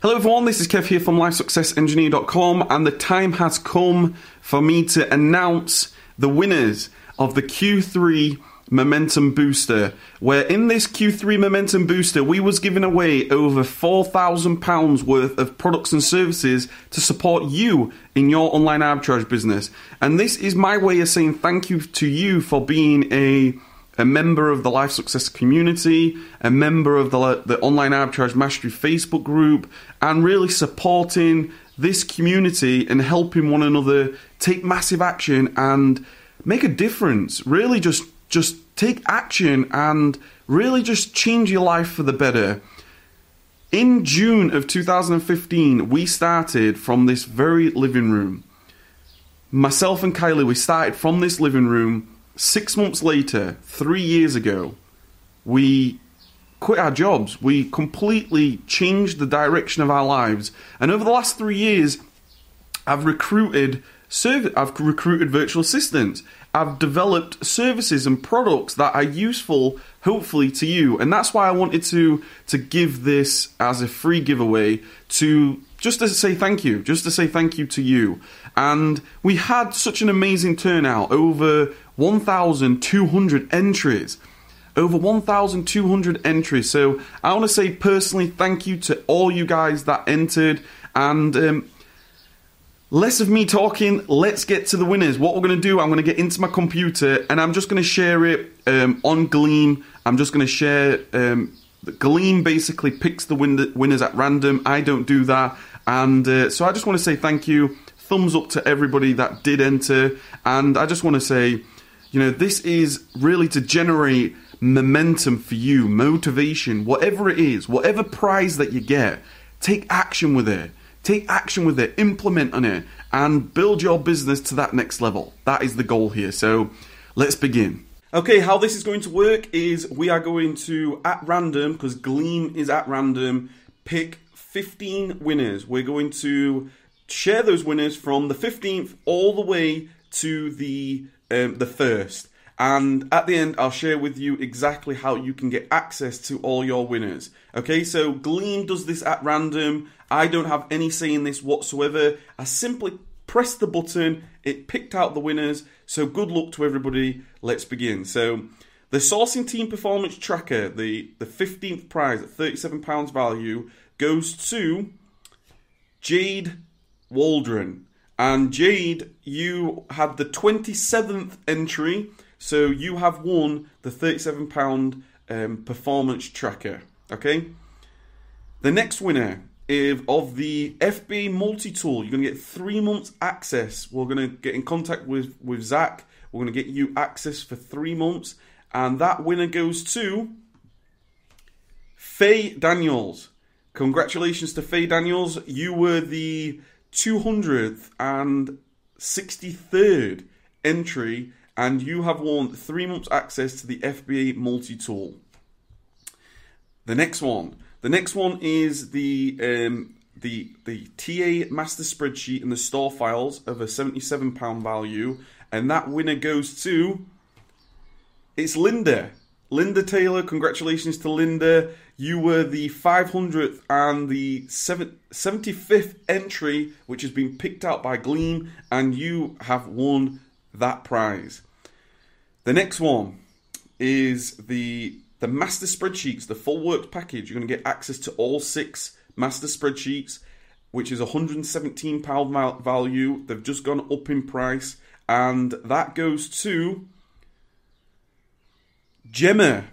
Hello everyone, this is Kev here from LifeSuccessEngineer.com and the time has come for me to announce the winners of the Q3 Momentum Booster. Where in this Q3 Momentum Booster, we was giving away over £4,000 worth of products and services to support you in your online arbitrage business. And this is my way of saying thank you to you for being a a member of the Life Success community, a member of the, the Online Arbitrage Mastery Facebook group, and really supporting this community and helping one another take massive action and make a difference. Really, just just take action and really just change your life for the better. In June of 2015, we started from this very living room. Myself and Kylie, we started from this living room six months later, three years ago, we quit our jobs. We completely changed the direction of our lives. And over the last three years, I've recruited I've recruited virtual assistants. I've developed services and products that are useful, hopefully, to you. And that's why I wanted to to give this as a free giveaway to just to say thank you, just to say thank you to you. And we had such an amazing turnout over 1,200 entries. Over 1,200 entries. So I want to say personally thank you to all you guys that entered. And um, less of me talking, let's get to the winners. What we're going to do, I'm going to get into my computer and I'm just going to share it um, on Gleam. I'm just going to share. Um, Gleam basically picks the win- winners at random. I don't do that. And uh, so I just want to say thank you. Thumbs up to everybody that did enter. And I just want to say you know, this is really to generate momentum for you, motivation, whatever it is, whatever prize that you get, take action with it. Take action with it, implement on it, and build your business to that next level. That is the goal here. So let's begin. Okay, how this is going to work is we are going to, at random, because Gleam is at random, pick 15 winners. We're going to share those winners from the 15th all the way to the um, the first. And at the end, I'll share with you exactly how you can get access to all your winners. Okay, so Gleam does this at random. I don't have any say in this whatsoever. I simply pressed the button, it picked out the winners. So good luck to everybody. Let's begin. So the Sourcing Team Performance Tracker, the, the 15th prize at £37 value, goes to Jade Waldron. And Jade, you had the 27th entry, so you have won the £37 um, performance tracker. Okay? The next winner of the FBA multi tool. You're going to get three months access. We're going to get in contact with, with Zach. We're going to get you access for three months. And that winner goes to Faye Daniels. Congratulations to Faye Daniels. You were the 263rd entry, and you have won three months access to the FBA multi tool. The next one. The next one is the um, the the TA master spreadsheet and the store files of a £77 value, and that winner goes to it's Linda. Linda Taylor, congratulations to Linda. You were the 500th and the 75th entry, which has been picked out by Gleam, and you have won that prize. The next one is the the master spreadsheets, the full work package. You're going to get access to all six master spreadsheets, which is 117 pound value. They've just gone up in price, and that goes to Gemma.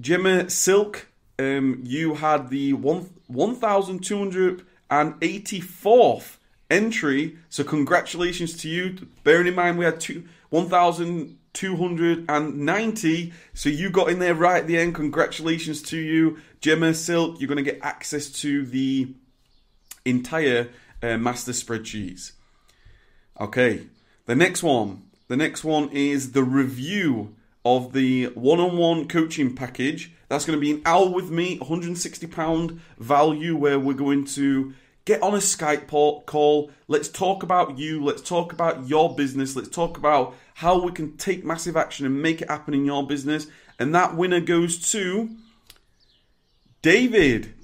Gemma Silk um, you had the one one thousand two hundred and eighty fourth entry. So congratulations to you. Bearing in mind we had two one thousand two hundred and ninety. So you got in there right at the end. Congratulations to you, Gemma Silk. You're going to get access to the entire uh, master spreadsheets. Okay, the next one. The next one is the review of the one-on-one coaching package that's going to be an hour with me, £160 value, where we're going to get on a Skype call. Let's talk about you. Let's talk about your business. Let's talk about how we can take massive action and make it happen in your business. And that winner goes to David.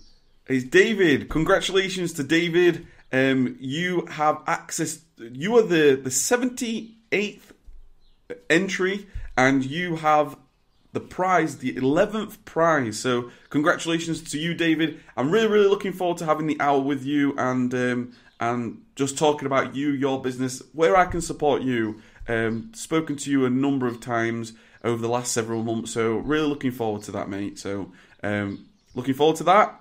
is David. Congratulations to David. Um, you have access. You are the the seventy eighth entry, and you have the prize, the 11th prize. So, congratulations to you, David. I'm really, really looking forward to having the hour with you and um, and just talking about you, your business, where I can support you. Um, spoken to you a number of times over the last several months, so really looking forward to that, mate. So, um, looking forward to that.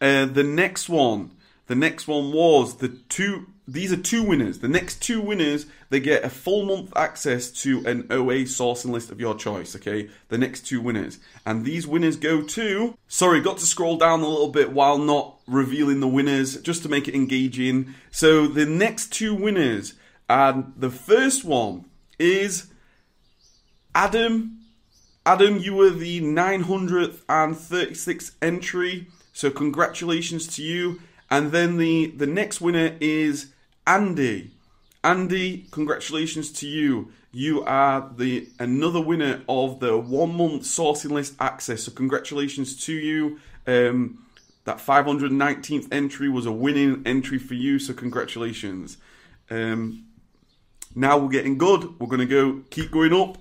Uh, the next one, the next one was the two these are two winners. The next two winners, they get a full month access to an OA sourcing list of your choice, okay? The next two winners. And these winners go to. Sorry, got to scroll down a little bit while not revealing the winners, just to make it engaging. So the next two winners, and the first one is Adam. Adam, you were the 936th entry, so congratulations to you. And then the, the next winner is Andy. Andy, congratulations to you. You are the another winner of the one month sourcing list access. So congratulations to you. Um, that 519th entry was a winning entry for you. So congratulations. Um, now we're getting good. We're going to go keep going up.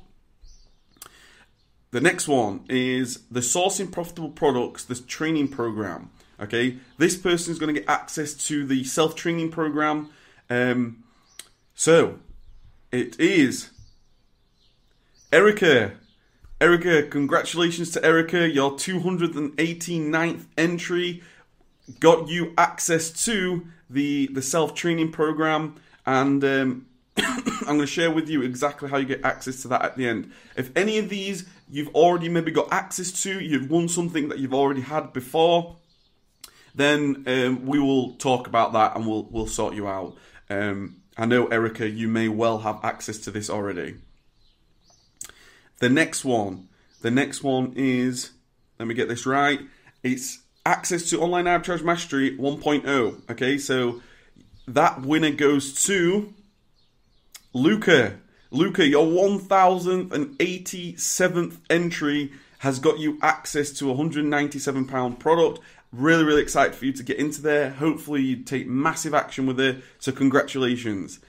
The next one is the sourcing profitable products, this training program. Okay, this person is going to get access to the self training program um, so it is Erica. Erica, congratulations to Erica. Your 289th entry got you access to the the self training program, and um, I'm going to share with you exactly how you get access to that at the end. If any of these you've already maybe got access to, you've won something that you've already had before, then um, we will talk about that and we'll we'll sort you out. Um, I know, Erica, you may well have access to this already. The next one, the next one is, let me get this right, it's access to online arbitrage mastery 1.0. Okay, so that winner goes to Luca. Luca, your 1087th entry has got you access to a £197 product Really, really excited for you to get into there. Hopefully, you take massive action with it. So, congratulations.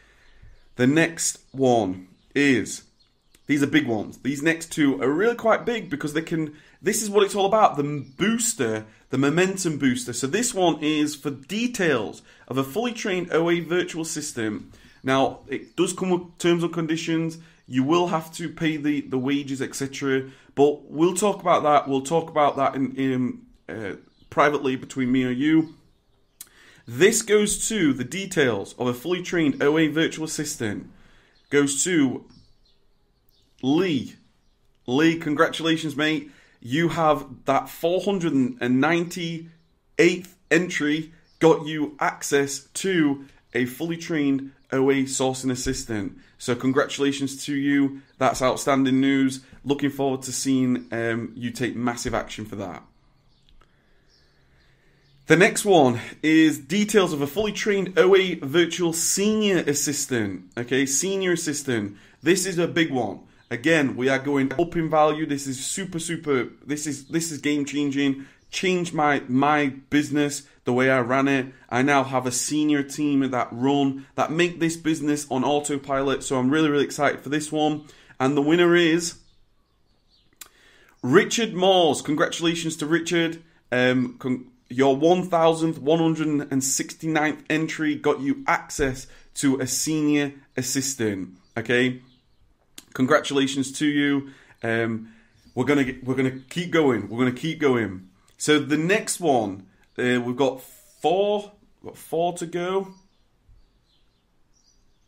The next one is these are big ones. These next two are really quite big because they can. This is what it's all about the booster, the momentum booster. So, this one is for details of a fully trained OA virtual system. Now, it does come with terms and conditions. You will have to pay the, the wages, etc. But we'll talk about that. We'll talk about that in, in uh, privately between me and you. This goes to the details of a fully trained OA virtual assistant. Goes to Lee. Lee, congratulations, mate. You have that 498th entry got you access to a fully trained OA sourcing assistant. So congratulations to you. That's outstanding news. Looking forward to seeing um, you take massive action for that. The next one is details of a fully trained OA virtual senior assistant. Okay, senior assistant. This is a big one. Again, we are going up in value. This is super, super. This is this is game changing. Changed my my business, the way I ran it. I now have a senior team that run that make this business on autopilot. So I'm really, really excited for this one. And the winner is Richard Moores. Congratulations to Richard. Um, con- your 1169th entry got you access to a senior assistant. Okay, congratulations to you. Um, we're gonna we're gonna keep going. We're gonna keep going. So the next one, uh, we've got four. We've got four to go.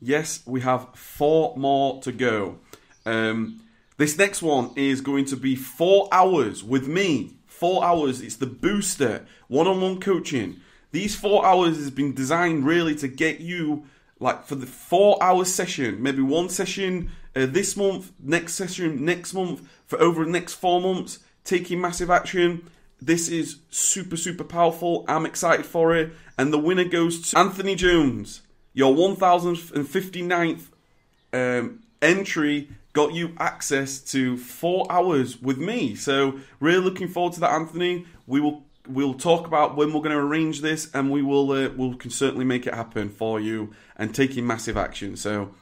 Yes, we have four more to go. Um, this next one is going to be four hours with me four hours. It's the booster, one on one coaching. These four hours has been designed really to get you like for the four hour session, maybe one session uh, this month, next session next month, for over the next four months, taking massive action. This is super, super powerful. I'm excited for it. And the winner goes to Anthony Jones, your 1059th um, entry got you access to four hours with me. So really looking forward to that, Anthony. We will we'll talk about when we're going to arrange this, and we will uh, we'll can certainly make it happen for you and taking massive action. So,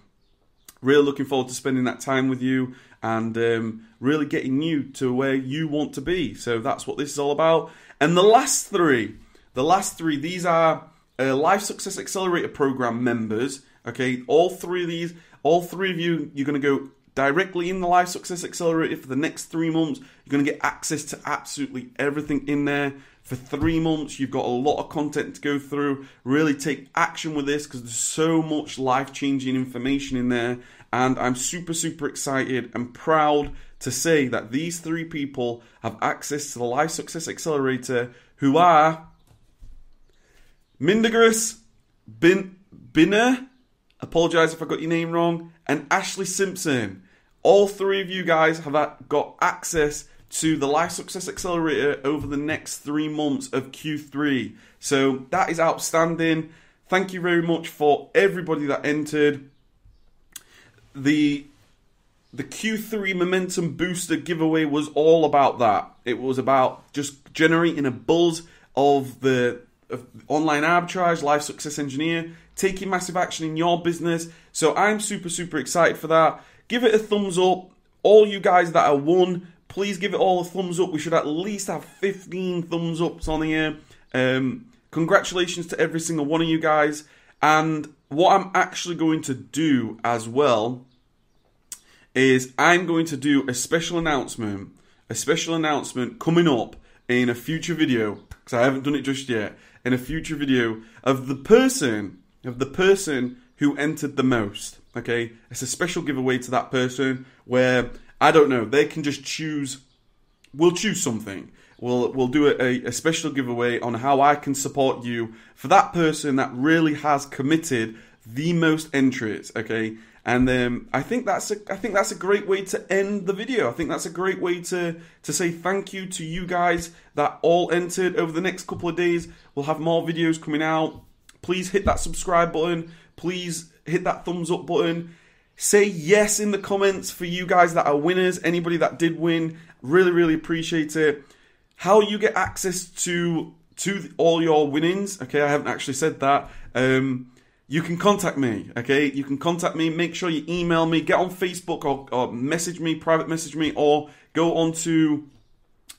really looking forward to spending that time with you and um, really getting you to where you want to be. So that's what this is all about. And the last three, the last three, these are uh, Life Success Accelerator Program members. Okay, all three of these, all three of you, you're going to go directly in the Life Success Accelerator for the next three months. You're going to get access to absolutely everything in there. For three months, you've got a lot of content to go through. Really take action with this because there's so much life changing information in there. And I'm super, super excited and proud to say that these three people have access to the Life Success Accelerator who are Mindagris Bin Binner. Apologize if I got your name wrong. And Ashley Simpson. All three of you guys have got access to the Life Success Accelerator over the next three months of Q3. So that is outstanding. Thank you very much for everybody that entered. The the Q3 Momentum Booster giveaway was all about that. It was about just generating a buzz of the of online arbitrage, life success engineer, taking massive action in your business. So I'm super, super excited for that. Give it a thumbs up. All you guys that are won, please give it all a thumbs up. We should at least have 15 thumbs ups on here. Um, congratulations to every single one of you guys. And what I'm actually going to do as well is I'm going to do a special announcement, a special announcement coming up in a future video because I haven't done it just yet. In a future video of the person of the person who entered the most. Okay, it's a special giveaway to that person where I don't know they can just choose. We'll choose something. We'll we'll do a, a special giveaway on how I can support you for that person that really has committed the most entries. Okay, and um, I think that's a I think that's a great way to end the video. I think that's a great way to to say thank you to you guys that all entered over the next couple of days. We'll have more videos coming out. Please hit that subscribe button. Please hit that thumbs up button. Say yes in the comments for you guys that are winners. Anybody that did win, really really appreciate it. How you get access to to all your winnings? Okay, I haven't actually said that. Um, you can contact me, okay? You can contact me. Make sure you email me, get on Facebook or, or message me, private message me, or go on to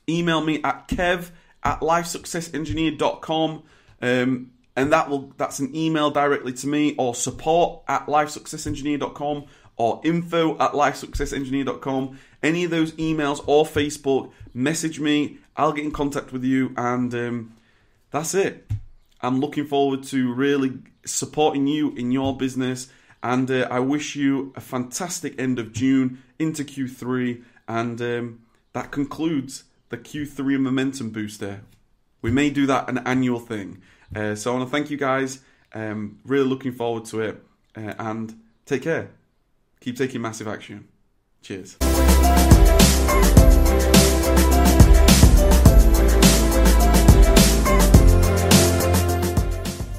email me at kev at lifesuccessengineer.com. Um, and that will that's an email directly to me or support at lifesuccessengineer.com or info at lifesuccessengineer.com. Any of those emails or Facebook, message me. I'll get in contact with you, and um, that's it. I'm looking forward to really supporting you in your business. And uh, I wish you a fantastic end of June into Q3. And um, that concludes the Q3 Momentum Booster. We may do that an annual thing. Uh, so I want to thank you guys. Um, really looking forward to it. Uh, and take care. Keep taking massive action. Cheers.